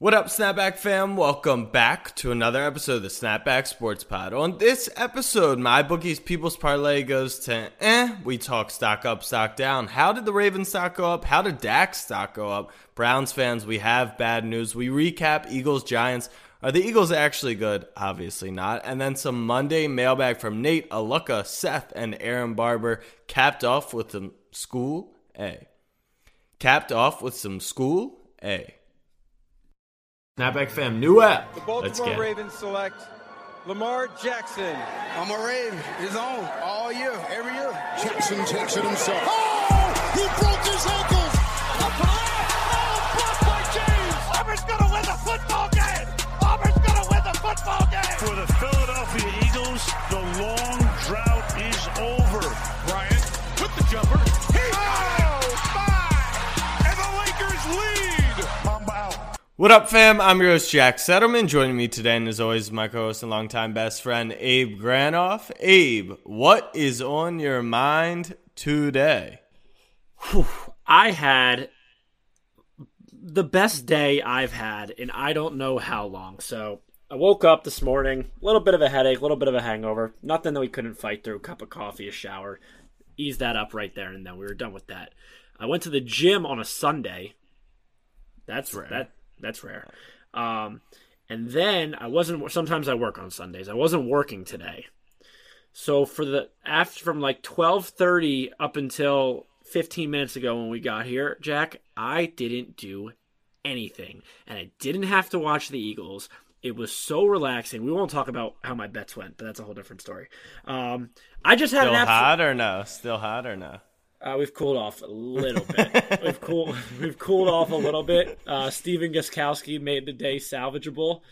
What up, Snapback fam? Welcome back to another episode of the Snapback Sports Pod. On this episode, my bookie's People's Parlay goes to eh. We talk stock up, stock down. How did the Ravens stock go up? How did Dak stock go up? Browns fans, we have bad news. We recap Eagles Giants. Are the Eagles actually good? Obviously not. And then some Monday mailbag from Nate, Aluka, Seth, and Aaron Barber, capped off with some school A. Capped off with some school A. Snapback fam, new app. The Let's Baltimore get it. Ravens select Lamar Jackson. I'm a Raven. It's on all year, every year. Jackson takes it himself. Oh! He broke his ankles! Up to the. Oh, blocked by James. Auburn's going to win the football game. Auburn's going to win the football game. For the Philadelphia Eagles, the long drought is over. Bryant with the jumper. What up, fam? I'm your host, Jack Settleman. Joining me today, and as always, my co host and longtime best friend, Abe Granoff. Abe, what is on your mind today? I had the best day I've had in I don't know how long. So I woke up this morning, a little bit of a headache, a little bit of a hangover. Nothing that we couldn't fight through. A cup of coffee, a shower, ease that up right there, and then we were done with that. I went to the gym on a Sunday. That's rare. That that's rare. Um, and then I wasn't. Sometimes I work on Sundays. I wasn't working today. So for the after from like twelve thirty up until fifteen minutes ago when we got here, Jack, I didn't do anything, and I didn't have to watch the Eagles. It was so relaxing. We won't talk about how my bets went, but that's a whole different story. Um, I just had Still an absolute. hot or no? Still hot or no? Uh, we've cooled off a little bit. we've cooled we've cooled off a little bit. Uh, Stephen Gostkowski made the day salvageable,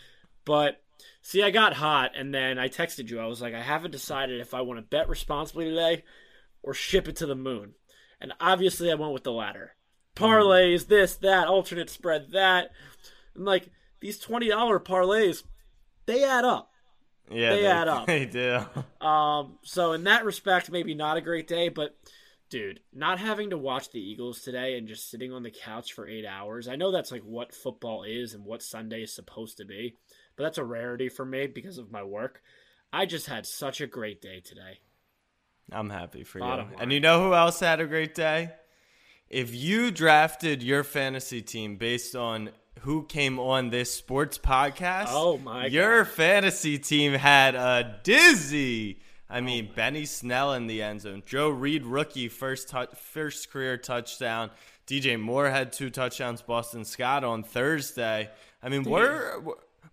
but see, I got hot, and then I texted you. I was like, I haven't decided if I want to bet responsibly today or ship it to the moon. And obviously, I went with the latter. Parlays, this, that, alternate spread, that. And like these twenty dollar parlays, they add up. Yeah, They add up. They do. Um, so in that respect, maybe not a great day, but dude, not having to watch the Eagles today and just sitting on the couch for eight hours. I know that's like what football is and what Sunday is supposed to be, but that's a rarity for me because of my work. I just had such a great day today. I'm happy for you. Line. And you know who else had a great day? If you drafted your fantasy team based on who came on this sports podcast, Oh my your God. fantasy team had a dizzy. I mean, Benny Snell in the end zone, Joe Reed rookie first tou- first career touchdown. DJ Moore had two touchdowns. Boston Scott on Thursday. I mean, we're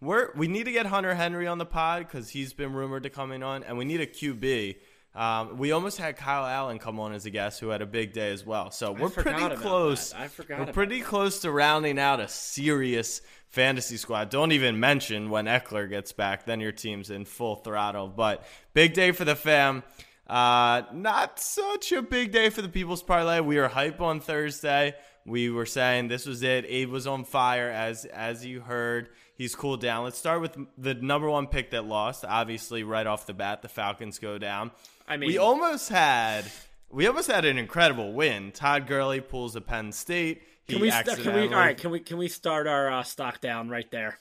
we're we need to get Hunter Henry on the pod because he's been rumored to coming on, and we need a QB. Um, we almost had Kyle Allen come on as a guest, who had a big day as well. So we're pretty close. that. I forgot We're pretty close to rounding out a serious fantasy squad. Don't even mention when Ekeler gets back, then your team's in full throttle. But big day for the fam. Uh, not such a big day for the People's Parlay. We were hype on Thursday. We were saying this was it. Abe was on fire, as as you heard. He's cooled down. Let's start with the number one pick that lost. Obviously, right off the bat, the Falcons go down. I mean- we almost had we almost had an incredible win. Todd Gurley pulls a Penn State. He Can we, st- can we, all right, can we, can we start our uh, stock down right there?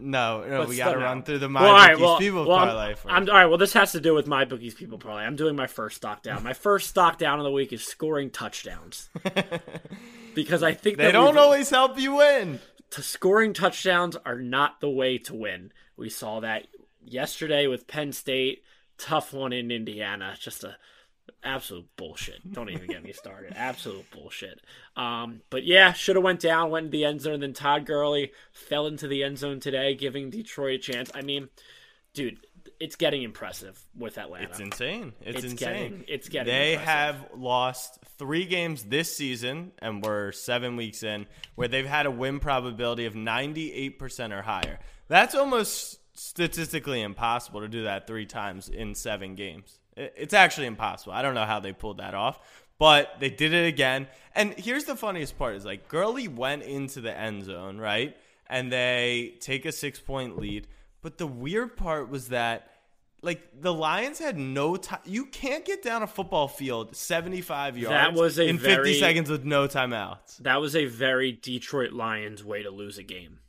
No, no, Let's we got to run through the my Well, all right, bookies well- people well, I'm- I'm, all right. Well, this has to do with my bookies people parlay. I'm doing my first stock down. My first stock down of the week is scoring touchdowns because I think they don't always help you win. to scoring touchdowns are not the way to win. We saw that yesterday with Penn State. Tough one in Indiana. Just a absolute bullshit. Don't even get me started. Absolute bullshit. Um, but yeah, should have went down, went in the end zone, and then Todd Gurley fell into the end zone today, giving Detroit a chance. I mean, dude, it's getting impressive with Atlanta. It's insane. It's, It's insane. getting- it's getting They impressive. have lost three games this season, and we're seven weeks in, where they've had a win probability of 98% or higher. That's almost statistically impossible to do that three times in seven games. It's actually impossible. I don't know how they pulled that off, but they did it again. And here's the funniest part: is like Gurley went into the end zone, right, and they take a six point lead. But the weird part was that like the Lions had no time. You can't get down a football field 75 yards was a in 50 very- seconds with no timeouts. That was a very Detroit Lions way to lose a game.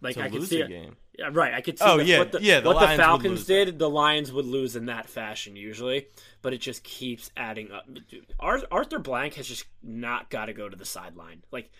Like I could see a game. Yeah, right. I could see Oh, the- yeah, what the, yeah, the what Lions the Falcons did. The Lions would lose in that fashion usually, but it just keeps adding up. Dude, Arthur Blank has just not got to go to the sideline. Like,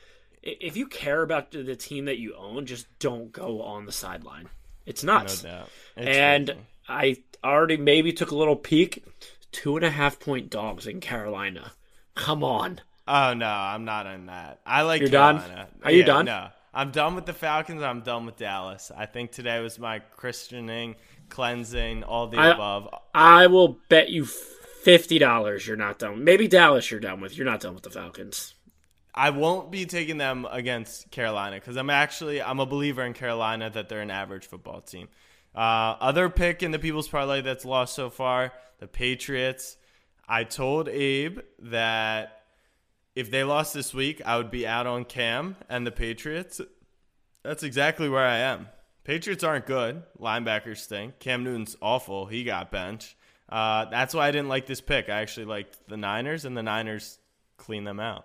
if you care about the team that you own, just don't go on the sideline. It's No nuts. doubt. It's and crazy. I already maybe took a little peek. Two and a half point dogs in Carolina. Come on. Oh no, I'm not in that. I like You're done? Carolina. Are you Yeah, done? No, I'm done with the Falcons. I'm done with Dallas. I think today was my christening, cleansing, all the I- above. I will bet you fifty dollars you're not done. Maybe Dallas you're done with. You're not done with the Falcons. I won't be taking them against Carolina because I'm actually I'm a believer in Carolina that they're an average football team. Uh, other pick in the People's Parlay that's lost so far, the Patriots. I told Abe that if they lost this week, I would be out on Cam and the Patriots. That's exactly where I am. Patriots aren't good. Linebackers stink. Cam Newton's awful. He got benched. Uh, that's why I didn't like this pick. I actually liked the Niners, and the Niners clean them out.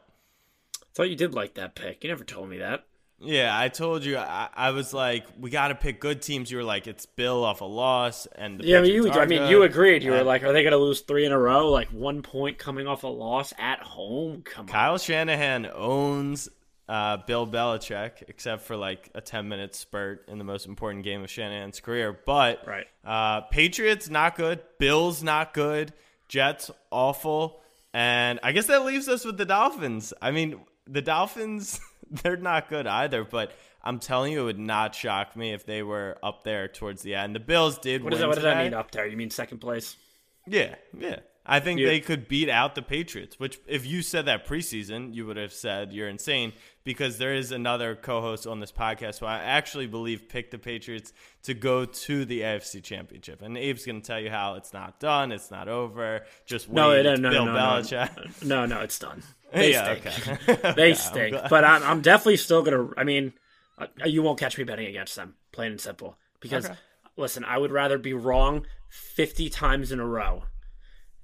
I Thought you did like that pick. You never told me that. Yeah, I told you. I, I was like, we got to pick good teams. You were like, it's Bill off a loss, and the Yeah, I mean, you. Patriots I mean, good. you agreed. You were like, "Are they going to lose three in a row? Like one point coming off a loss at home? Come on." Kyle Shanahan owns uh, Bill Belichick, except for like a ten minute spurt in the most important game of Shanahan's career. But Right. uh, Patriots not good. Bills not good. Jets awful. And I guess that leaves us with the Dolphins. I mean, the Dolphins they're not good either. But I'm telling you, it would not shock me if they were up there towards the end. The Bills did. What does win that? What does that mean up there? You mean second place? Yeah, yeah. I think You- they could beat out the Patriots, which if you said that preseason, you would have said you're insane because there is another co-host on this podcast who I actually believe picked the Patriots to go to the AFC Championship. And Abe's going to tell you how it's not done, it's not over. Just wait. No, it's no, no, Bill no, no, Belichick. no, no, it's done. They yeah, stink. okay. They stink. But I'm, I'm definitely still gonna. I mean, uh, you won't catch me betting against them, plain and simple. Because Okay. listen, I would rather be wrong 50 times in a row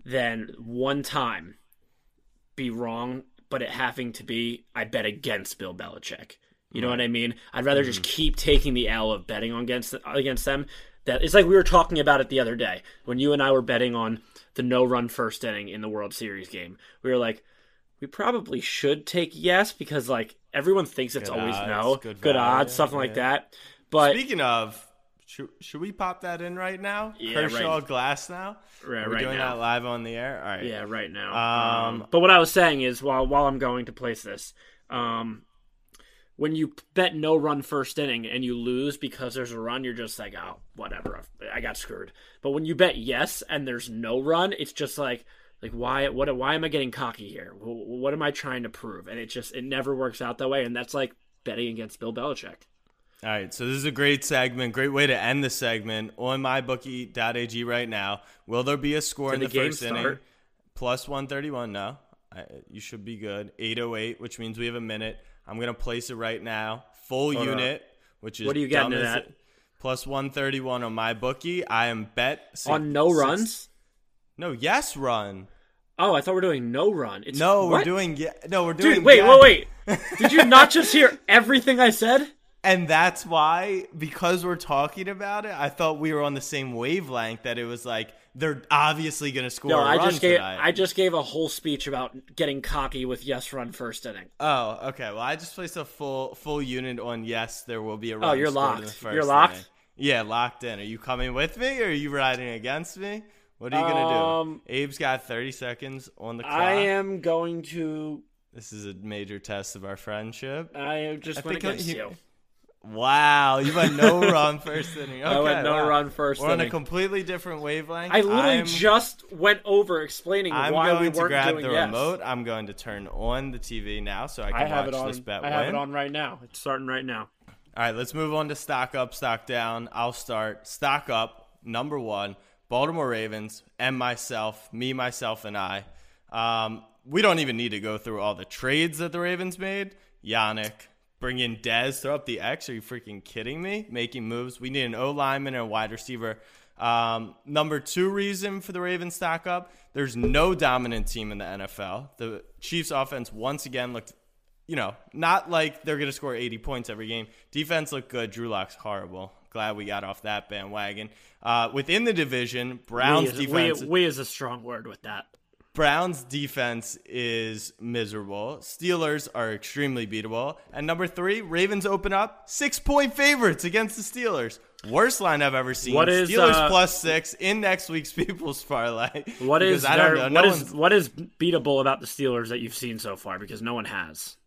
than one time be wrong, but it having to be I bet against Bill Belichick. You know what I mean? I'd rather just mm-hmm. keep taking the L of betting against against them. That it's like we were talking about it the other day when you and I were betting on the no run first inning in the World Series game. We were like, we probably should take yes because like everyone thinks it's Good always odds, no, good good, odds, something like that. But Speaking of, should, should we pop that in right now? Yeah, Kershaw right. Glass now? Right- Are we right doing now. that live on the air? All right. Yeah, right now. Um, Um, but what I was saying is, while while I'm going to place this, um, when you bet no run first inning and you lose because there's a run, you're just like, oh, whatever, I got screwed. But when you bet yes and there's no run, it's just like, like why, what, why am I getting cocky here? Wh- What am I trying to prove? And it just, it never works out that way. And that's like betting against Bill Belichick. All right, so this is a great segment, great way to end the segment on mybookie.ag right now. Will there be a score in the, the game first inning? Plus 131, no. I, you should be good. 808, which means we have a minute. I'm going to place it right now. Full Hold unit, which is What are you getting dumb it as at? Plus 131 on my bookie. I am bet six- On no six- runs? No, yes run. Oh, I thought we we're doing no run. It's, No, we're doing yeah. No, we're doing Dude, wait, yes. wait, wait. Did you not just hear everything I said? And that's why, because we're talking about it, I thought we were on the same wavelength. That it was like they're obviously going to score. No, a I run just gave tonight. I just gave a whole speech about getting cocky with yes run first inning. Oh, okay. Well, I just placed a full full unit on yes. There will be a run. Oh, you're locked. first You're locked? inning. Yeah, locked in. Are you coming with me, or are you riding against me? What are you gonna Um, do? Abe's got 30 seconds on the clock. I am going to. This is a major test of our friendship. I just I went think against he- you. Wow, you went no run first inning. Okay, I went no wow. run first We're on a completely different wavelength. I literally I'm- just went over explaining I'm why going we to weren't grab doing the yes. remote. I'm going to turn on the TV now so I can I have watch it on. this bet I have it on right now. It's starting right now. All right, let's move on to stock up, stock down. I'll start. Stock up, number one, Baltimore Ravens, and myself, me, myself, and I. Um, we don't even need to go through all the trades that the Ravens made. Yannick, bring in Dez, throw up the X. Are you freaking kidding me? Making moves. We need an O lineman and a wide receiver. Um, number two reason for the Ravens stock up: there's no dominant team in the NFL. The Chiefs' offense once again looked you know, not like they're going to score 80 points every game. Defense looked good. Drew Lock's horrible. Glad we got off that bandwagon. Uh, within the division, Browns we, is, defense. we, we is a strong word with that. Browns defense is miserable. Steelers are extremely beatable. And number three, Ravens open up six point favorites against the Steelers. Worst line I've ever seen. What is, Steelers uh, plus six in next week's People's Parlay. What I don't there- know. what No is, what is beatable about the Steelers that you've seen so far? Because no one has.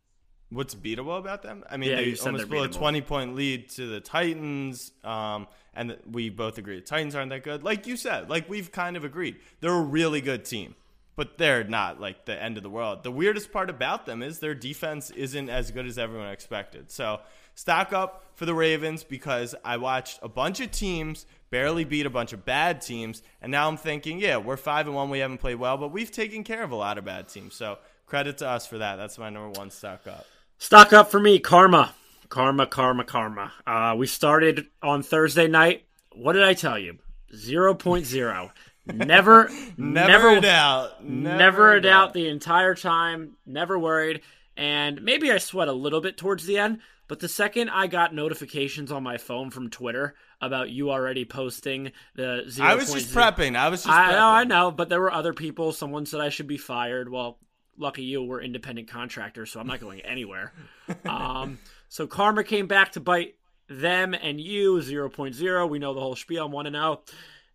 What's beatable about them? I mean, Yeah, they almost blew a 20 point lead to the Titans. Um, and we both agree the Titans aren't that good. Like you said, like we've kind of agreed. They're a really good team, but they're not like the end of the world. The weirdest part about them is their defense isn't as good as everyone expected. So stock up for the Ravens because I watched a bunch of teams barely beat a bunch of bad teams. And now I'm thinking, yeah, we're 5 and 1. We haven't played well, but we've taken care of a lot of bad teams. So credit to us for that. That's my number one stock up. Stock up for me, karma. Karma, karma, karma. Uh, we started on Thursday night. What did I tell you? 0.0. Never, Never, never, a doubt. never, a doubt the entire time. Never worried. And maybe I sweat a little bit towards the end. But the second I got notifications on my phone from Twitter about you already posting the 0. I was just prepping. I was just I prepping. know, I know, but there were other people. Someone said I should be fired. Well, lucky you, we're independent contractors, so I'm not going anywhere. um, so karma came back to bite them and you 0.0. We know the whole spiel. I'm one and zero.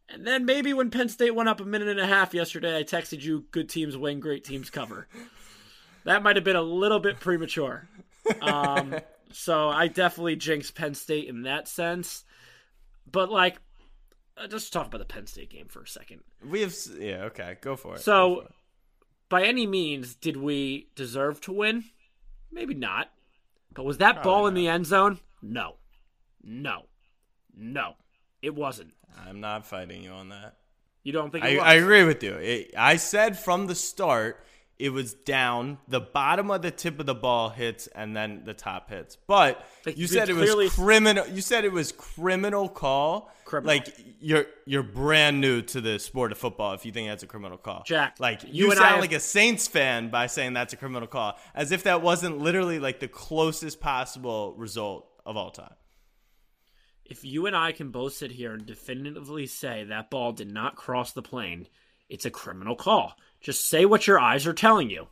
And then maybe when Penn State went up a minute and a half yesterday, I texted you, "Good teams win, great teams cover." That might have been a little bit premature. Um, so I definitely jinxed Penn State in that sense. But like, uh, just talk about the Penn State game for a second. We have. Yeah. Okay. Go for it. So, for it. by any means, did we deserve to win? Maybe not. But was that ball in the end zone? No. No. No. It wasn't. I'm not fighting you on that. You don't think I? I agree with you. It, I said from the start it was down. The bottom of the tip of the ball hits, and then the top hits. But Like, you said it was criminal. You said it was criminal call. Criminal. Like you're you're brand new to the sport of football. If you think that's a criminal call, Jack, like you you, and I sound have- like a Saints fan by saying that's a criminal call, as if that wasn't literally like the closest possible result of all time. If you and I can both sit here and definitively say that ball did not cross the plane, it's a criminal call. Just say what your eyes are telling you.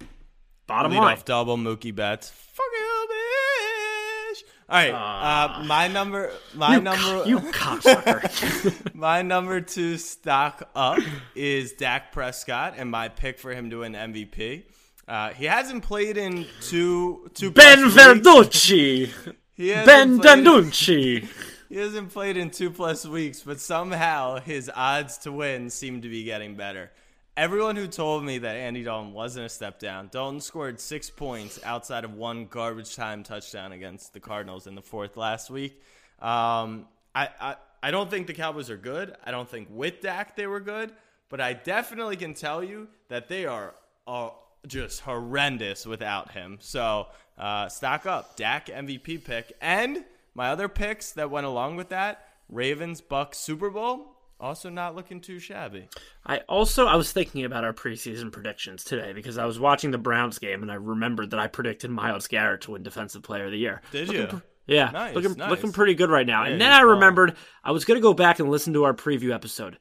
Bottom Lead line. off double Mookie Betts. Fuck you, bitch. All right, uh, my number, my you, number, you cocksucker. my number two stock up is Dak Prescott, and my pick for him to win MVP. Uh, he hasn't played in two two ben. Verducci. Ben DiNucci. He hasn't played in two plus weeks, but somehow his odds to win seem to be getting better. Everyone who told me that Andy Dalton wasn't a step down, Dalton scored six points outside of one garbage time touchdown against the Cardinals in the fourth last week. Um, I, I I don't think the Cowboys are good. I don't think with Dak they were good, but I definitely can tell you that they are uh, just horrendous without him. So uh, stock up, Dak MVP pick, and my other picks that went along with that: Ravens, Bucks, Super Bowl. Also not looking too shabby. I also I was thinking about our preseason predictions today because I was watching the Browns game and I remembered that I predicted Myles Garrett to win Defensive Player of the Year. Did you? Yeah, Nice, looking nice. looking pretty good right now. Yeah, and then I remembered I was gonna go back and listen to our preview episode.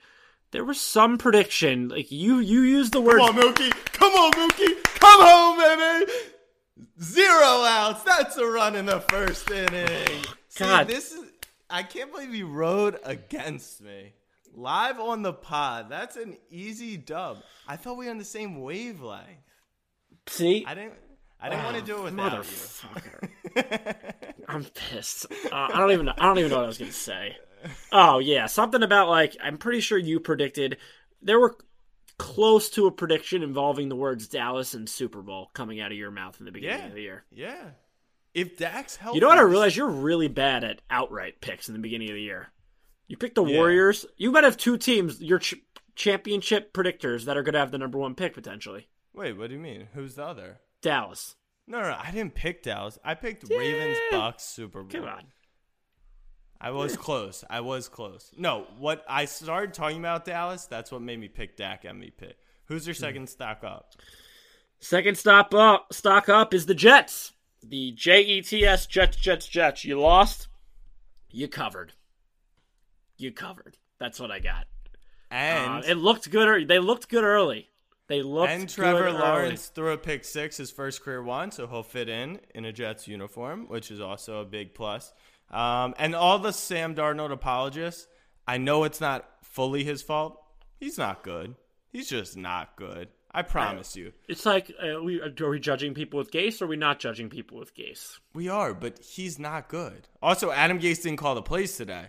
There was some prediction like you you used the word Come on, Mookie. Come on, Mookie. Come home, baby. Zero outs. That's a run in the first inning. See, God. this is. I can't believe you rode against me. Live on the pod. That's an easy dub. I thought we were on the same wavelength. see I didn't. I didn't want to do it without you. motherfucker. I'm pissed. Uh, I don't even know, I don't even know what I was gonna say. Oh yeah, something about like I'm pretty sure you predicted there were close to a prediction involving the words Dallas and Super Bowl coming out of your mouth in the beginning Yeah. of the year. Yeah. If Dax helps, You know what I realized? You're really bad at outright picks in the beginning of the year. You picked the Yeah. Warriors. You might have two teams, your ch- championship predictors, that are going to have the number one pick potentially. Wait, what do you mean? Who's the other? Dallas. No, no, no, I didn't pick Dallas. I picked Ravens, Yeah. Bucks, Super Bowl. Come on. I was close. I was close. No, what I started talking about Dallas, that's what made me pick Dak MVP. Who's Hmm. your second stock up? Second stop up, stock up is the Jets. The Jets Jets Jets Jets. You lost. You covered. You covered. That's what I got. And Uh, it looked good. They looked good early. They looked and Trevor Lawrence threw a pick six, his first career one, so he'll fit in in a Jets uniform, which is also a big plus. Um, and all the Sam Darnold apologists, I know it's not fully his fault. He's not good. He's just not good. I promise you. It's like, uh, we, are we judging people with Gase or are we not judging people with Gase? We are, but he's not good. Also, Adam Gase didn't call the plays today.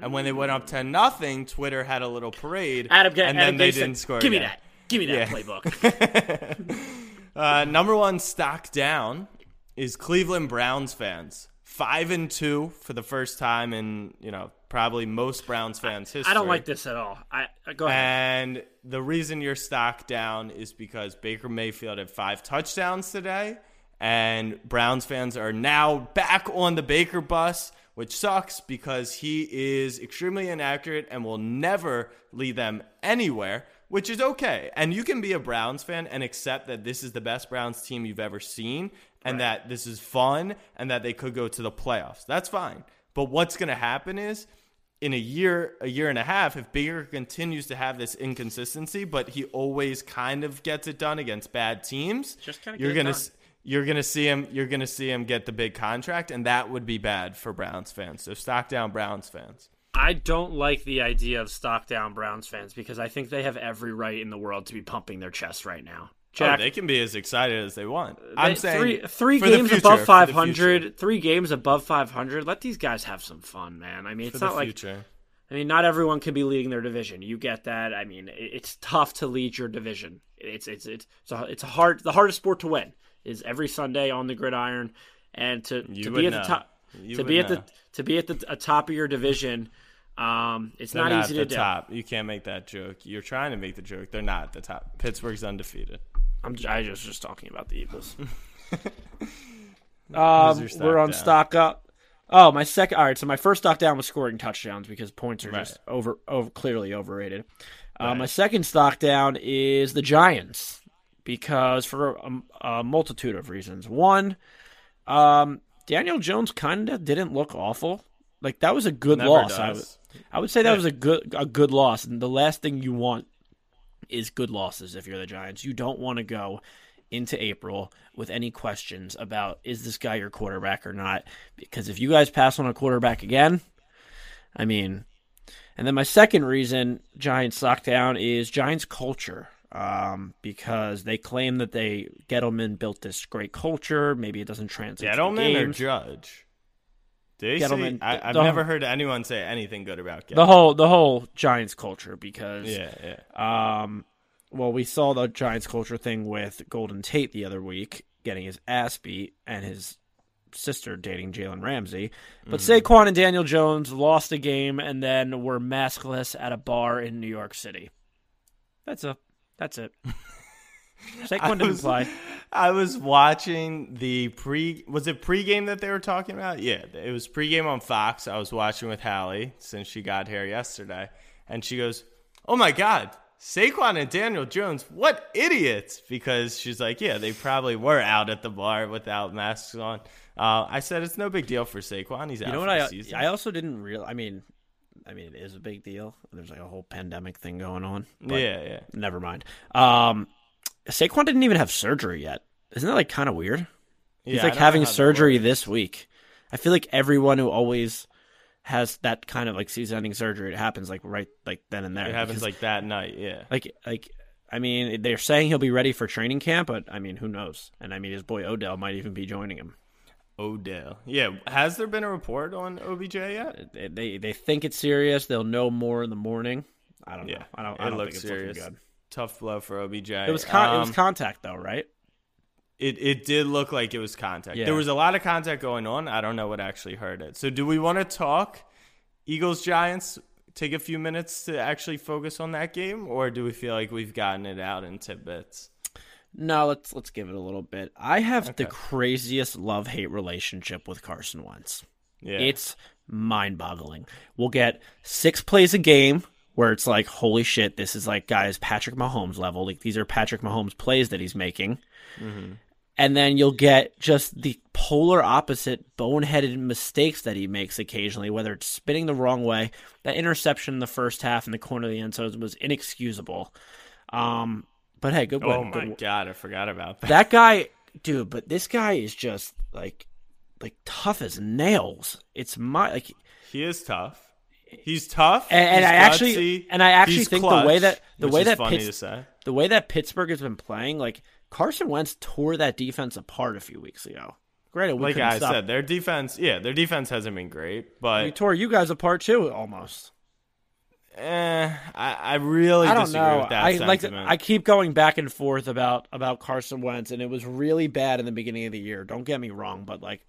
And when they went up 10 nothing, Twitter had a little parade. Adam, and Adam then they Gase said, didn't score. Give me that. Give me that Yeah. playbook. Uh, number one stock down is Cleveland Browns fans. Five and two for the first time in you know probably most Browns fans' history. I don't like this at all. I uh, go ahead. And the reason you're stock down is because Baker Mayfield had five touchdowns today, and Browns fans are now back on the Baker bus, which sucks because he is extremely inaccurate and will never lead them anywhere, which is okay. And you can be a Browns fan and accept that this is the best Browns team you've ever seen and that this is fun and that they could go to the playoffs. That's fine. But what's going to happen is in a year, a year and a half, if Baker continues to have this inconsistency, but he always kind of gets it done against bad teams, Just kinda you're gonna you're gonna see him you're gonna see him get the big contract, and that would be bad for Browns fans. So stock down Browns fans. I don't like the idea of stock down Browns fans because I think they have every right in the world to be pumping their chest right now. Jack, oh, they can be as excited as they want. I'm saying three three games future, above for the five future, hundred, three games above five hundred. Let these guys have some fun, man. I mean, it's not like. I mean, not everyone can be leading their division. You get that. I mean, it's tough to lead your division. It's it's it's it's a, it's a hard the hardest sport to win is every Sunday on the gridiron, and to You to be at the top You to be at know. the to be at the a top of your division. Um, it's They're not, not, easy at to the do. top. You can't make that joke. You're trying to make the joke. They're not at the top. Pittsburgh's undefeated. I'm j- I just just talking about the Eagles. Um, we're on down? stock up. Oh, my second. All right, so my first stock down was scoring touchdowns because points are just over, over clearly overrated. Uh, my second stock down is the Giants because for a, a multitude of reasons. One, um, Daniel Jones kind of didn't look awful. Like that was a good Never loss. I would. I would say that was a good a good loss. And the last thing you want is good losses if you're the Giants. You don't want to go into April with any questions about is this guy your quarterback or not? Because if you guys pass on a quarterback again, I mean, and then my second reason Giants stock down is Giants culture. Um, because they claim that they Gettleman built this great culture. Maybe it doesn't translate. to the Gettleman or games. Judge? Did Gettleman- say? I, I've never heard anyone say anything good about Gettleman. the whole the whole Giants culture because yeah, yeah. Um, well, we saw the Giants culture thing with Golden Tate the other week, getting his ass beat, and his sister dating Jalen Ramsey. But Saquon and Daniel Jones lost a game and then were maskless at a bar in New York City. That's a that's it. Saquon didn't was- play. I was watching the pre. Was it pregame that they were talking about? Yeah, it was pregame on Fox. I was watching with Hallie since she got here yesterday, and she goes, "Oh my God, Saquon and Daniel Jones, what idiots!" Because she's like, "Yeah, they probably were out at the bar without masks on." Uh, I said, "It's no big deal for Saquon. He's out You know what I season." I also didn't real. I mean, I mean it is a big deal. There's like a whole pandemic thing going on. but- yeah, yeah. Never mind. Um, Saquon didn't even have surgery yet. Isn't that like kind of weird? He's Yeah, like having surgery this week. I feel like everyone who always has that kind of like season-ending surgery, it happens like right like then and there. It happens because, like that night. Yeah. like like I mean they're saying he'll be ready for training camp, but I mean who knows? And I mean his boy Odell might even be joining him. Odell. Yeah. Has there been a report on OBJ yet? They they, they think it's serious. They'll know more in the morning. I don't Yeah. know. I don't. It I don't looks think it's serious. looking good. Tough blow for OBJ. It was con- it was Um, contact though, right? It it did look like it was contact. Yeah. There was a lot of contact going on. I don't know what actually hurt it. So do we want to talk Eagles Giants? Take a few minutes to actually focus on that game, or do we feel like we've gotten it out in tidbits? No, let's let's give it a little bit. I have the craziest love hate relationship with Carson Wentz. Yeah, It's mind boggling. We'll get six plays a game where it's like, holy shit, this is like guys Patrick Mahomes level. Like these are Patrick Mahomes plays that he's making. Mm-hmm. and then you'll get just the polar opposite boneheaded mistakes that he makes occasionally, whether it's spinning the wrong way. That interception in the first half in the corner of the end zone was inexcusable. Um, but hey, good Oh win. my Good- god, I forgot about that. that guy, dude. But this guy is just like, like tough as nails. It's my like, He is tough. He's tough. And- and he's I actually- gutsy, and I actually think the way clutch, that- the way that funny Pitts- to say. the way that Pittsburgh has been playing, like Carson Wentz tore that defense apart a few weeks ago. Great, we Like I stop. said, their defense, yeah, their defense hasn't been great, but we tore you guys apart too, almost. eh, I, I really I don't disagree know. with that I like. sentiment. I keep going back and forth about about Carson Wentz, and it was really bad in the beginning of the year. Don't get me wrong, but like,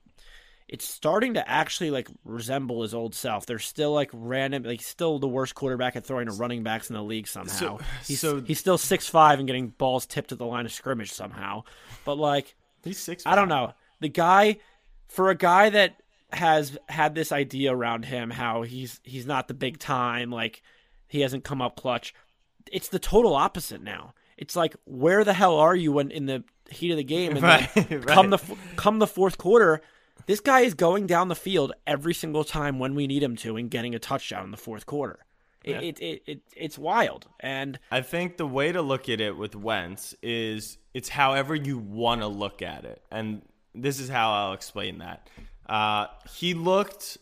it's starting to actually like resemble his old self. They're still like random, like still the worst quarterback at throwing to running backs in the league somehow. So- he's so- he's still six five and getting balls tipped at the line of scrimmage somehow. But like, He's six. I don't know. The guy, for a guy that has had this idea around him, how he's he's not the big time, like he hasn't come up clutch. It's the total opposite now. It's like where the hell are you when in the heat of the game? And then Right, come the come the fourth quarter, this guy is going down the field every single time when we need him to and getting a touchdown in the fourth quarter. It, it, it, it it's wild and I think the way to look at it with Wentz is it's however you want to look at it. And this is how I'll explain that. Uh, he looked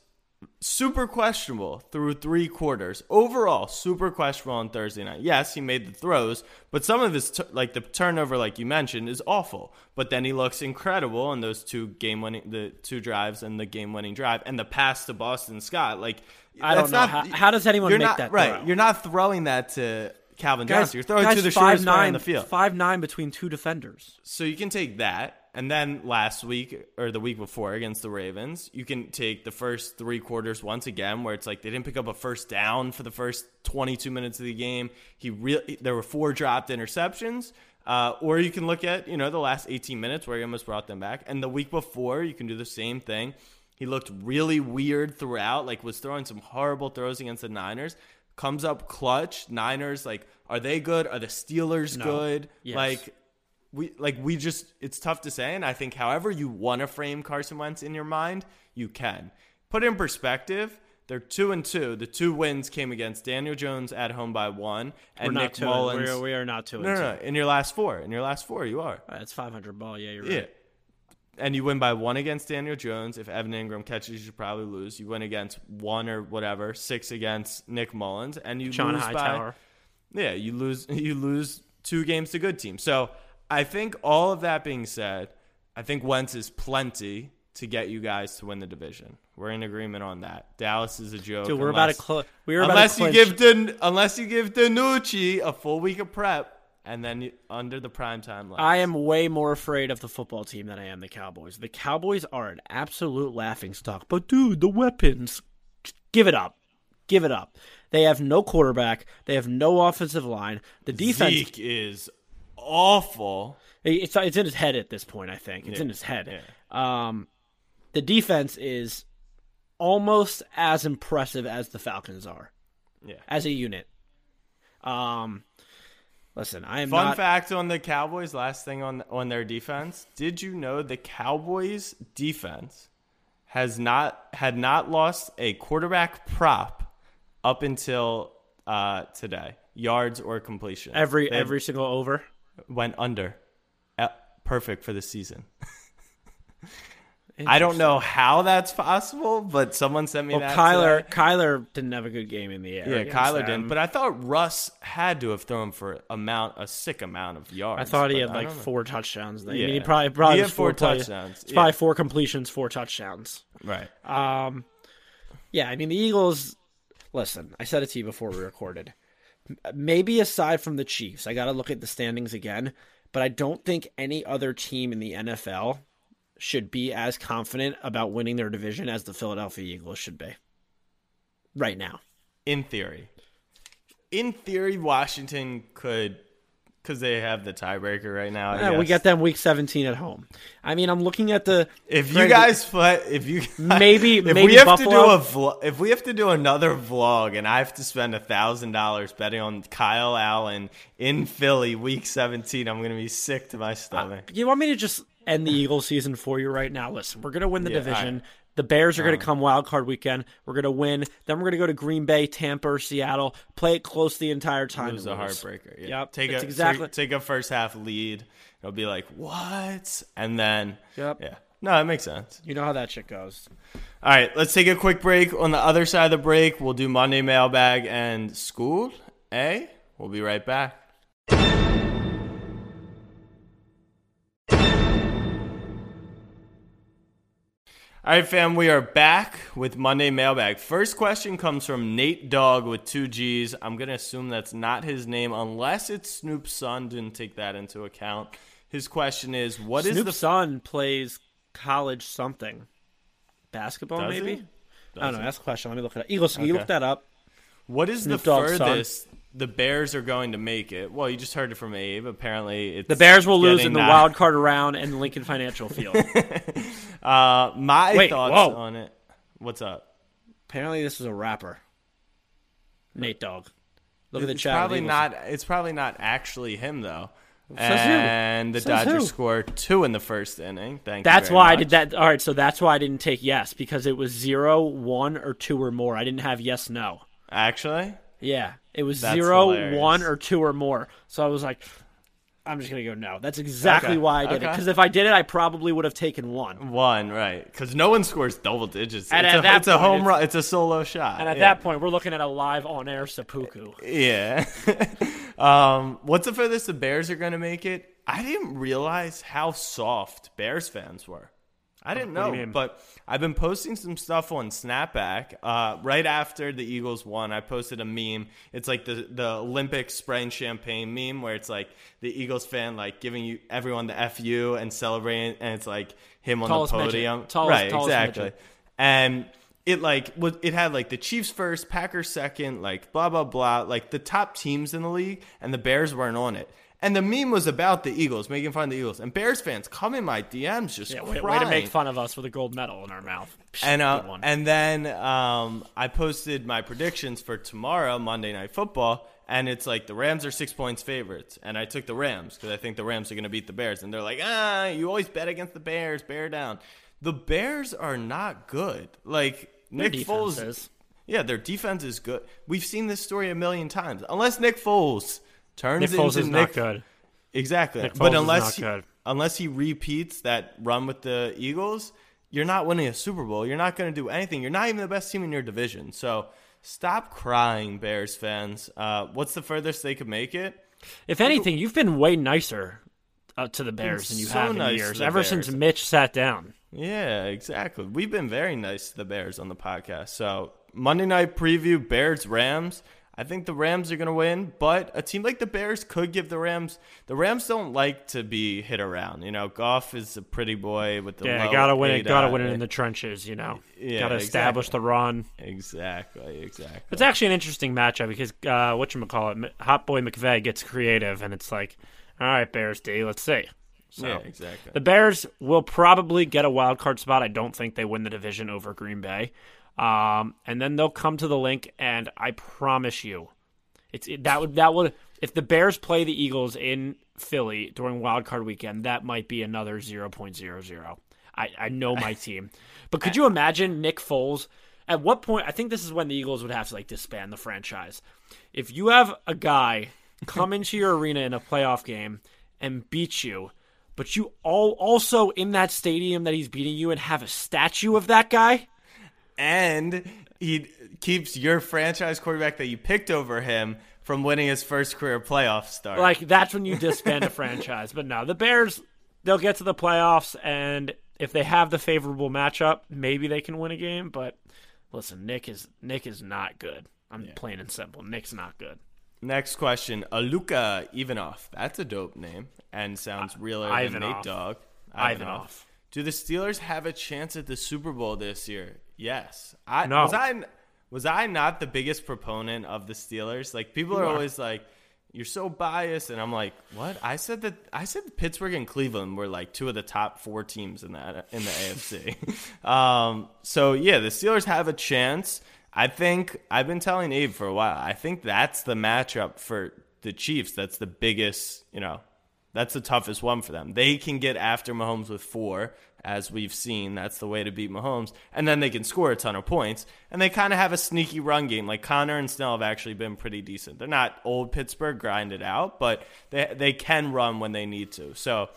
super questionable through three quarters. Overall, super questionable on Thursday night. Yes, he made the throws, but some of his, like the turnover, like you mentioned, is awful. But then he looks incredible in those two game winning, the two drives and the game winning drive and the pass to Boston Scott. Like, I don't know. not- How- how does anyone make not, that right? throw? You're not throwing that to Calvin guys, Johnson. You're throwing guys to the five shortest player nine on the field. five nine between two defenders. So you can take that, and then last week or the week before against the Ravens, you can take the first three quarters once again, where it's like they didn't pick up a first down for the first 22 minutes of the game. He really there were four dropped interceptions. Uh, or you can look at you know the last 18 minutes where he almost brought them back, and the week before you can do the same thing. He looked really weird throughout, like was throwing some horrible throws against the Niners. Comes up clutch. Niners like are they good? Are the Steelers good? Yes. Like we like we just it's tough to say and i think however you want to frame carson wentz in your mind you can put in perspective they're two and two the two wins came against daniel jones at home by one and nick two. mullens We're, we are not two. no, no, no in your last four in your last four you are That's five hundred ball. Yeah, you're right. yeah and you win by one against daniel jones if evan engram catches you should probably lose you win against one or whatever six against nick mullens and you Sean lose by yeah, you lose you lose two games to good teams. So I think all of that being said, I think Wentz is plenty to get you guys to win the division. We're in agreement on that. Dallas is a joke. Dude, we're about to unless- cl- we were about unless you give Dan, unless you give DiNucci a full week of prep and then you, under the prime time line. I am way more afraid of the football team than I am the Cowboys. The Cowboys are an absolute laughing stock. But dude, the weapons. Give it up. Give it up. They have no quarterback. They have no offensive line. The defense Zeke is awful. it's it's in his head at this point, I think. It's in his head. Yeah. Um the defense is almost as impressive as the Falcons are Yeah. as a unit. Um listen, I am Fun not fact on the Cowboys. Last thing on on their defense. Did you know the Cowboys defense has not had not lost a quarterback prop up until uh, today, yards or completion. every They every single over. Went under. Uh, perfect for the season. I don't know how that's possible, but someone sent me Well, that. Kyler today. Kyler didn't have a good game in the air. Yeah, Kyler them. didn't, but I thought Russ had to have thrown for amount a sick amount of yards. I thought he had like four touchdowns. I mean, Yeah. he probably probably He had four plays- touchdowns, It's yeah. probably four completions, four touchdowns. Right. Um, yeah, I mean the Eagles. Listen, I said it to you before we recorded. Maybe aside from the Chiefs, I got to look at the standings again. But I don't think any other team in the NFL should be as confident about winning their division as the Philadelphia Eagles should be. Right now, In theory. In theory, Washington could, because they have the tiebreaker right now. Yeah, we get them week 17 at home. I mean, I'm looking at the. If you guys play, if you Maybe- if maybe we have Buffalo- to do a vlog, if we have to do another vlog, and I have to spend a thousand dollars betting on Kyle Allen in Philly, Week 17, I'm gonna be sick to my uh, stomach. You want me to just end the Eagles season for you right now. Listen, we're gonna win the Yeah, division. The Bears are going to come wild card weekend. We're going to win. Then we're going to go to Green Bay, Tampa, or Seattle. Play it close the entire time. Lose and a heartbreaker. Yeah. Yep, Take a exactly- take, a first half lead. It'll be like what, and then Yep. yeah. No, that makes sense. You know how that shit goes. All right, let's take a quick break. On the other side of the break, we'll do Monday mailbag and school. A. We'll be right back. All right, fam, we are back with Monday mailbag. First question comes from Nate Dog with two G's. I'm going to assume that's not his name unless it's Snoop's son. Didn't take that into account. His question is What is Snoop's the son plays college something. Basketball, Does maybe? I don't know. That's the question. Let me look it up. Eagles, can you Okay. look that up? What is Snoop the Dogg's son. furthest the Bears are going to make it? Well, you just heard it from Abe. Apparently, it's The Bears will lose getting in the that- wild card round and the Lincoln Financial Field. Uh, my Wait, thoughts whoa. on it. What's up? Apparently, this is a rapper. Nate Dogg. Look at the chat. probably not. It's probably not actually him though. Says who? and the Says Dodgers who? scored two in the first inning. Thank you. That's very why I did that. All right, so that's why I didn't take yes because it was zero, one, or two or more. I didn't have yes, no. Actually, Yeah, it was That's zero, hilarious. one, or two or more. So I was like, I'm just gonna go no. That's exactly Okay, why I did it. Because if I did it, I probably would have taken one. one right because no one scores double digits. And it's at a, that it's a home it's- run. It's a solo shot. And at yeah. that point, we're looking at a live on-air seppuku. Yeah. um, what's the furthest the Bears are going to make it? I didn't realize how soft Bears fans were. I didn't know, but I've been posting some stuff on Snapback. Uh, right after the Eagles won, I posted a meme. It's like the the Olympic spraying champagne meme, where it's like the Eagles fan like giving you everyone the fu and celebrating, and it's like him on Tallest the podium. Tallest- right, tallest exactly midget. and it like was it had like the Chiefs first, Packers second, like blah blah blah, like the top teams in the league, and the Bears weren't on it. And the meme was about the Eagles, making fun of the Eagles, and Bears fans come in my DMs just Yeah, crying. way, way to make fun of us with a gold medal in our mouth. And uh, and then um, I posted my predictions for tomorrow, Monday Night Football, and it's like the Rams are six points favorites, and I took the Rams because I think the Rams are going to beat the Bears, and they're like, ah, you always bet against the Bears, bear down. The Bears are not good. Like Their Nick Foles, is. yeah, their defense is good. We've seen this story a million times. Unless Nick Foles turns Nick Foles into is not good. Exactly. Nick but Foles is unless not he, good. unless he repeats that run with the Eagles, you're not winning a Super Bowl. You're not going to do anything. You're not even the best team in your division. So stop crying, Bears fans. Uh, what's the furthest they could make it? If anything, you've been way nicer uh, to the Bears than you so have in nice years. Ever Bears. since Mitch sat down. Yeah, exactly. We've been very nice to the Bears on the podcast. So Monday night preview: Bears Rams. I think the Rams are going to win, but a team like the Bears could give the Rams. The Rams don't like to be hit around. You know, Goff is a pretty boy with the Yeah, gotta win it. Gotta win it in the trenches. You know, Yeah, gotta establish the run. Exactly, exactly. It's actually an interesting matchup because uh, what you call it, Hot Boy McVay gets creative, and it's like, all right, Bears D, let's see. So yeah, exactly. the Bears will probably get a wild card spot. I don't think they win the division over Green Bay, um, and then they'll come to the link, and I promise you, it's it, that would that would if the Bears play the Eagles in Philly during wild card weekend, that might be another zero point zero zero. I, I know my team, but could you imagine Nick Foles? At what point? I think this is when the Eagles would have to like disband the franchise. If you have a guy come into your arena in a playoff game and beat you, but you all also in that stadium that he's beating you and have a statue of that guy, and he keeps your franchise quarterback that you picked over him from winning his first career playoff start. like that's when you disband a franchise. But no, the Bears they'll get to the playoffs and if they have the favorable matchup, maybe they can win a game, but listen, Nick is Nick is not good. I'm plain and simple. Nick's not good. Next question, Aluka Ivanov. That's a dope name and sounds realer than Ivanov. Nate Dogg. Ivanov. Do the Steelers have a chance at the Super Bowl this year? Yes. I No. was I was I not the biggest proponent of the Steelers? Like people are are. always like you're so biased and I'm like, "What? I said that I said Pittsburgh and Cleveland were like two of the top 4 teams in that in the AFC." um so yeah, the Steelers have a chance. I think I've been telling Abe for a while. I think that's the matchup for the Chiefs. That's the biggest, you know, That's the toughest one for them. They can get after Mahomes with four, as we've seen. That's the way to beat Mahomes. And then they can score a ton of points. And they kind of have a sneaky run game. Like Conner and Snell have actually been pretty decent. They're not old Pittsburgh grinded out, but they they can run when they need to. So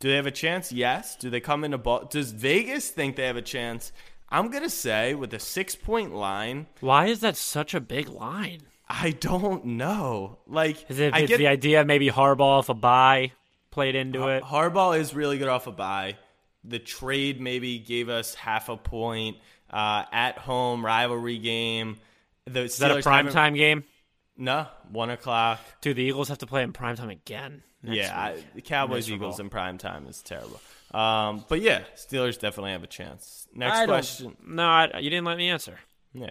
do they have a chance? Yes. Do they come into ball? Does Vegas think they have a chance? I'm gonna say with a six point line. Why is that such a big line? I don't know. Like, Is it I get the idea maybe Harbaugh off a bye played into it? Harbaugh is really good off a bye. The trade maybe gave us half a point. Uh, at home rivalry game. The Is that a prime time game? No, one o'clock. Dude, the Eagles have to play in prime time again. next yeah, I, the Cowboys Miserable. Eagles in prime time is terrible. Um, but yeah, Steelers definitely have a chance. Next I question. No, I, you didn't let me answer. Yeah,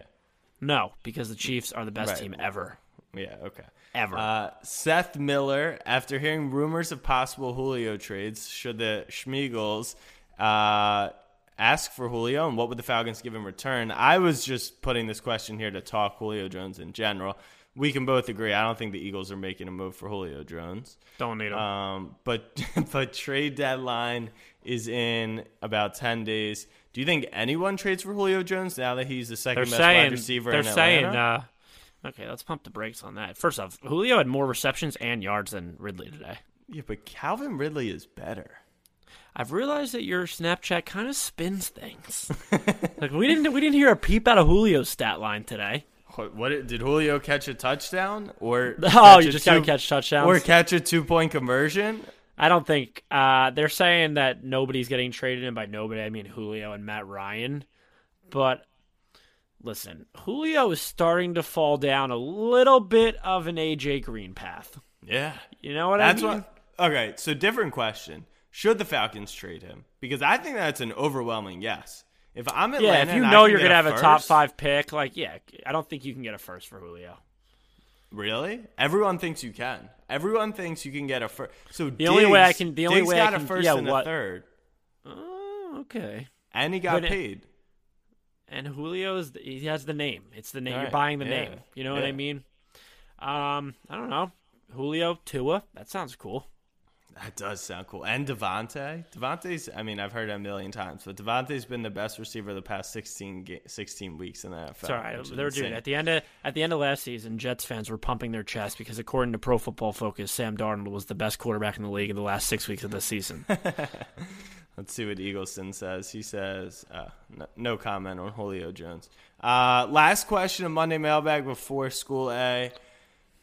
No, because the Chiefs are the best Right. team ever. yeah, okay. Ever. Uh, Seth Miller, after hearing rumors of possible Julio trades, should the Schmeagles uh, ask for Julio, and what would the Falcons give in return? I was just putting this question here to talk Julio Jones in general. We can both agree. I don't think the Eagles are making a move for Julio Jones. Don't need him. Um, but but trade deadline is in about ten days. Do you think anyone trades for Julio Jones now that he's the 2nd they're best saying wide receiver they're in saying uh, okay let's pump the brakes on that first off julio had more receptions and yards than ridley today yeah, but Calvin Ridley is better. I've realized that your snapchat kind of spins things. Like we didn't we didn't hear a peep out of julio's stat line today. What, what did Julio catch a touchdown or? oh catch you a just gotta two- catch touchdowns. or catch a two point conversion? i don't think uh, they're saying that nobody's getting traded and by nobody. I mean julio and matt ryan. But listen julio is starting to fall down a little bit of an aj green path. Yeah, you know what that's i mean? what. Okay, so different question: Should the Falcons trade him? Because I think that's an overwhelming yes. If I'm Atlanta, Yeah, if you know you're gonna have a top five pick, like yeah, I don't think you can get a first for Julio. Really? Everyone thinks you can. Everyone thinks you can get a first. So The only way I can- the only Diggs way I got a first yeah, and what- a third, Oh, okay. and he got But it- paid. And Julio is the, he has the name. It's the name. You're buying the yeah, name. You know what I mean? Um, I don't know. Julio Tua. That sounds cool. That does sound cool. And Davante. Davante's, I mean, I've heard it a million times, but Davante's been the best receiver the past 16, ga- 16 weeks in the NFL. It's all right. They were doing at the end of at the end of last season. Jets fans were pumping their chest because, according to Pro Football Focus, Sam Darnold was the best quarterback in the league in the last six weeks of the season. Let's see what Eagleson says. He says, uh, no, no comment on Julio Jones. Uh, last question of Monday Mailbag before School A.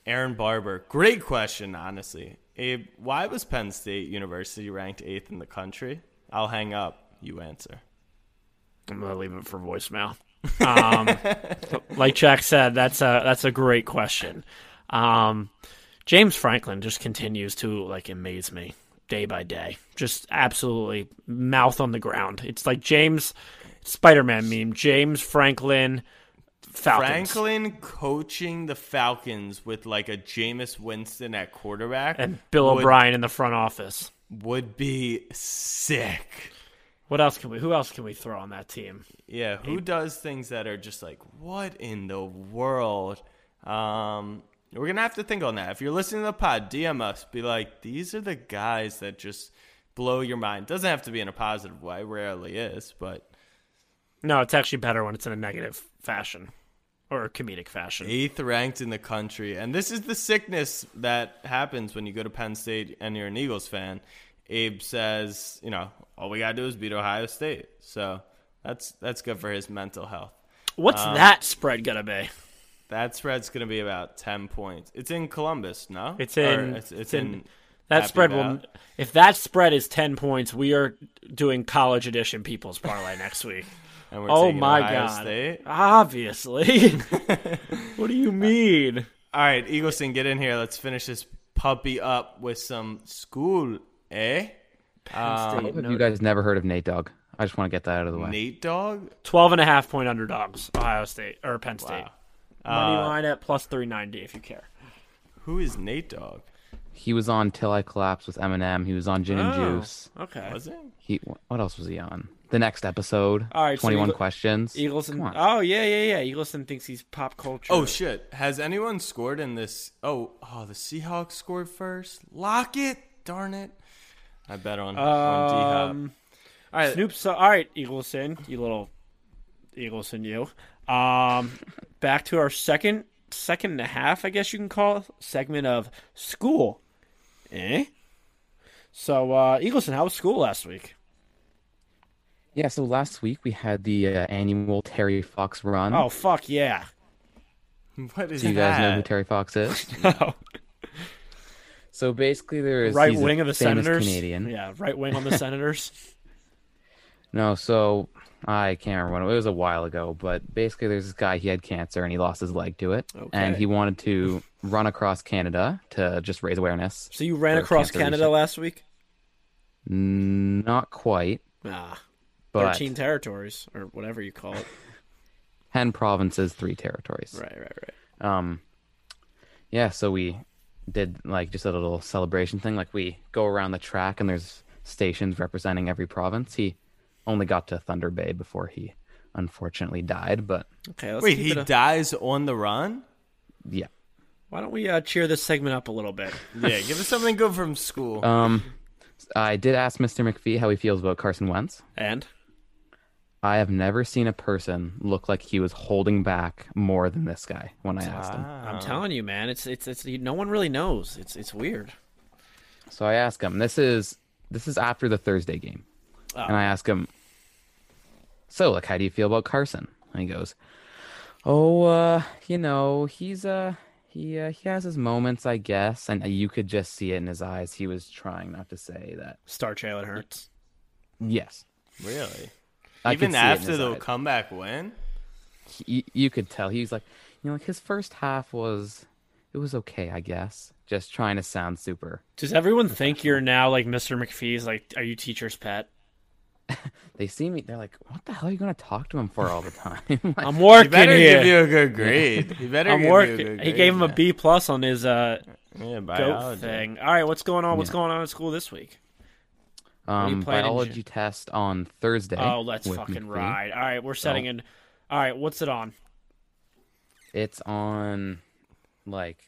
Aaron Barber. Great question, honestly. Abe, why was Penn State University ranked eighth in the country? I'll hang up. You answer. I'm gonna leave it for voicemail. Um, like Jack said, that's a that's a great question. Um, James Franklin just continues to like amaze me day by day. Just absolutely mouth on the ground. It's like James Spider-Man meme. James Franklin Falcons Franklin coaching the Falcons with like a Jameis Winston at quarterback and Bill would, O'Brien in the front office. would be sick. What else can we? Who else can we throw on that team? Yeah, who does things that are just like, what in the world? Um, we're gonna have to think on that. If you're listening to the pod, DM us. Be like, these are the guys that just blow your mind. Doesn't have to be in a positive way. Rarely is, but No, it's actually better when it's in a negative fashion or comedic fashion. eighth ranked in the country, and this is the sickness that happens when you go to Penn State and you're an Eagles fan. Abe says, you know, all we gotta do is beat Ohio State. So that's that's good for his mental health. What's Um, that spread gonna be? That spread's going to be about 10 points. It's in Columbus, no? It's Or in- it's, it's it's in- in That Happy spread Valley? will. If that spread is ten points, we are doing college edition people's parlay next week. And we're oh my Ohio god! State. Obviously. what do you mean? All right, Eagleson, get in here. Let's finish this puppy up with some school, eh? Um, Have you guys never heard of Nate Dogg? I just want to get that out of the way. Nate Dogg? 12 and a half point underdogs, Ohio State or Penn State. Wow. Money Uh, line at plus 390 if you care. Who is Nate Dogg? He was on Till I Collapse with Eminem. He was on Gin and Oh. Juice. Okay. Was it? He what else was he on? The next episode. All right, so Twenty one Eagle- questions. Eagleson. Come on. Oh, yeah, yeah, yeah. Eagleson thinks he's pop culture. Oh, shit. Has anyone scored in this? Oh, oh, the Seahawks scored first? Lock it. darn it. I bet on, on D Hop. Um, All right. Snoop. So, all right, Eagleson, you little Eagleson, you. Um, back to our second, second and a half, I guess you can call it, segment of school. Eh? So, uh, Eagleson, how was school last week? Yeah, so last week we had the uh, annual Terry Fox run. Oh, fuck yeah. What is Do you that? guys know who Terry Fox is? No. so basically, there is right he's a wing of the famous Senators. Canadian. Yeah, right wing on the Senators. No, so I can't remember when it was a while ago, but basically there's this guy he had cancer and he lost his leg to it, and he wanted to run across Canada to just raise awareness. So you ran across Canada research. last week? Not quite, Ah, but 13 territories, or whatever you call it. ten provinces, three territories. Right, right, right. Um, yeah, so we did like just a little celebration thing. Like we go around the track and there's stations representing every province. He only got to Thunder Bay before he unfortunately died, but Okay, let's Wait, he a- dies on the run? yeah. Why don't we uh, cheer this segment up a little bit? Yeah, give us something good from school. Um, I did ask Mr. McPhee how he feels about Carson Wentz. And I have never seen a person look like he was holding back more than this guy when I asked him. I'm telling you, man, it's it's it's no one really knows. It's it's weird. So I ask him. This is this is after the Thursday game, and I ask him. So, like, how do you feel about Carson? And he goes, "Oh, uh, you know, he's uh, he uh, he has his moments, I guess." And you could just see it in his eyes. He was trying not to say that. Star Jalen Hurts. Yes, really? I Even see it in after the eyes. comeback win? you, you could tell he was like, you know, like his first half was, it was okay, I guess. Just trying to sound super. Does everyone think you're now like Mr. McPhee's? Like, are you teacher's pet? They see me, they're like, what the hell are you gonna talk to him for all the time? Like, I'm He working better here. give you a good grade. He better I'm give working. you a good He gave him a man. Plus on his uh, Yeah, goat biology. thing. All right, what's going on? What's Yeah. going on at school this week? Are you um, planning to- biology test on Thursday. Oh, let's fucking McPhee. ride. All right, we're setting Oh. in. All right, what's it on? It's on, like,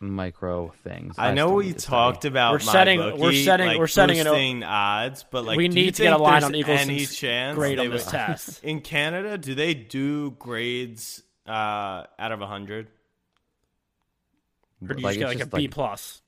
micro things. I know we need to study. talked about We're my setting- bookie, we're setting- like, we're setting it odds, but like We need to get a line on Eagles Any chance grade they on this would- test. in Canada? Do they do grades uh, out of a hundred? Or do you Like, just get it's like a just B plus?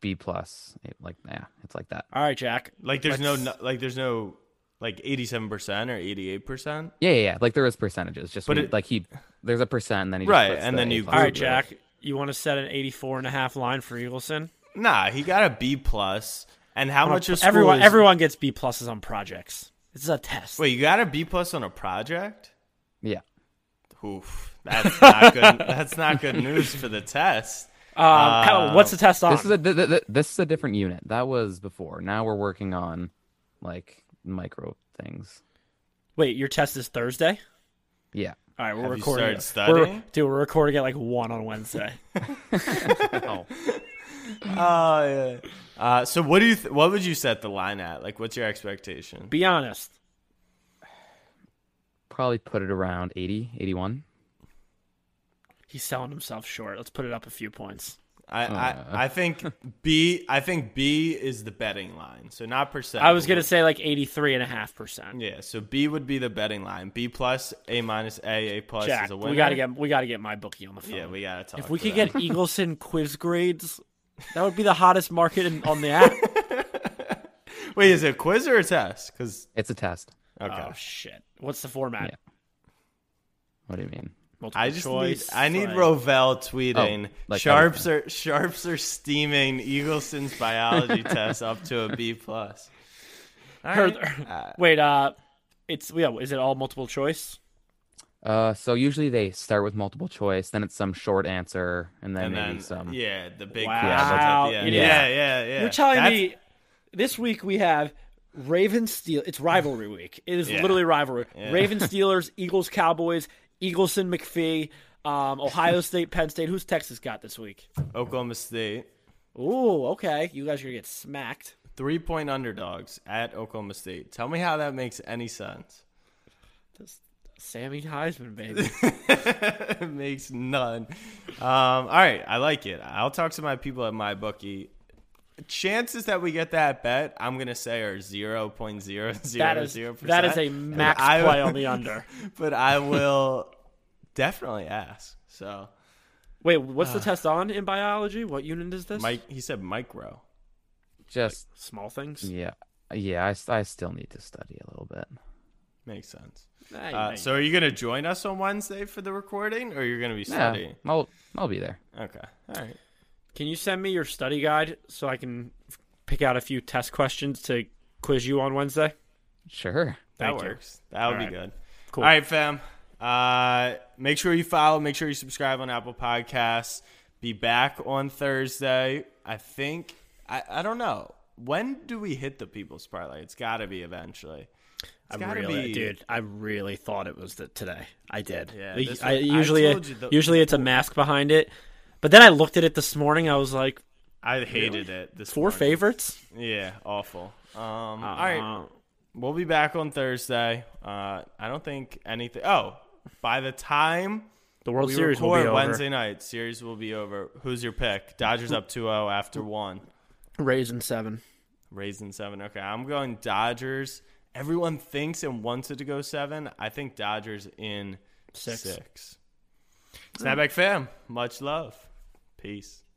B plus. It- Like, yeah, it's like that. All right, Jack. Like there's no, Let's- no like there's no like eighty seven percent or eighty eight percent. Yeah, yeah, yeah. Like there is percentages. Just But we- it- like he, there's a percent, and then he just Right, puts and the then you plus All on right, it. Jack. You want to set an 84 and a half line for Eagleson? Nah, he got a B plus. And how much of school everyone is- everyone gets B pluses on projects. This is a test. Wait, you got a B plus on a project? Yeah. Oof, that's not good. that's not good news for the test. Um, how- what's the test on? This is a th- th- th- this is a different unit. That was before. Now we're working on like micro things. Wait, your test is Thursday. Yeah. All right, we're Have you recording. started it. We're, dude, we're recording at like one on Wednesday. Oh. Yeah. Uh, so what do you? Th- what would you set the line at? Like, what's your expectation? Be honest. Probably put it around 80, 81. He's selling himself short. Let's put it up a few points. I, Uh. I I think B. I think B is the betting line. So not percent. I was gonna say like 83 and a half percent. Yeah. So B would be the betting line. B plus, A minus, A, A plus Jack, is a winner. we gotta get we gotta get my bookie on the phone. Yeah, we gotta talk. If we to could them. get Eagleson quiz grades, that would be the hottest market in, on the app. Wait, is it a quiz or a test? Because It's a test. okay. Oh shit! What's the format? Yeah. What do you mean? Multiple I just choice. need I need like- Rovell tweeting Oh, like sharps are sharps are steaming Eagleson's biology test up to a B plus. All Heard- right. Uh, Wait, uh, it's yeah. Is it all multiple choice? Uh, so usually they start with multiple choice, then it's some short answer, and then and maybe then some. yeah, the big Wow. quiz at the end. Yeah. Yeah, yeah, yeah. You're telling That's- me this week we have Ravens Steel. It's rivalry week. It is Yeah. literally rivalry. Yeah. Ravens Steelers, Eagles Cowboys, Eagleson McPhee, um, Ohio State, Penn State. Who's Texas got this week? Oklahoma State Ooh, okay. You guys are gonna get smacked. three point underdogs at Oklahoma State. Tell me how that makes any sense. Sammy Heisman, baby. it makes none. Um, all right, I like it. I'll talk to my people at my bookie. Chances that we get that bet, I'm gonna say are zero point zero zero That is zero percent. that is a max I- play on the under. but I will definitely ask. So, Wait, what's the test on in biology? What unit is this? Mike, he said micro. Just Small things. yeah, yeah. I, I still need to study a little bit. Makes sense. Hey, Uh, so, are you gonna join us on Wednesday for the recording, or you're gonna be Yeah, studying? I'll I'll be there. Okay, all right. Can you send me your study guide so I can pick out a few test questions to quiz you on Wednesday? Sure. That Thank you. works. That would All be right. good. Cool. All right, fam. Uh, make sure you follow. Make sure you subscribe on Apple Podcasts. Be back on Thursday. I think. I, I don't know. When do we hit the People's Parlay? It's got to be eventually. It's I gotta really, be, dude, I really thought it was the, today. I did. Yeah, I, one- I usually, told you the- usually it's a mask behind it, but then I looked at it this morning. I was like, I hated it. This four morning. favorites. Yeah, awful. Um, all Uh, right, we'll be back on Thursday. Uh, I don't think anything. Oh, by the time The World we Series will be over. Wednesday night, series will be over. Who's your pick? Dodgers up 2-0 after one. Rays in seven. Raising seven. Okay, I'm going Dodgers. Everyone thinks and wants it to go seven. I think Dodgers in Six. six. Snapback fam, much love. Peace.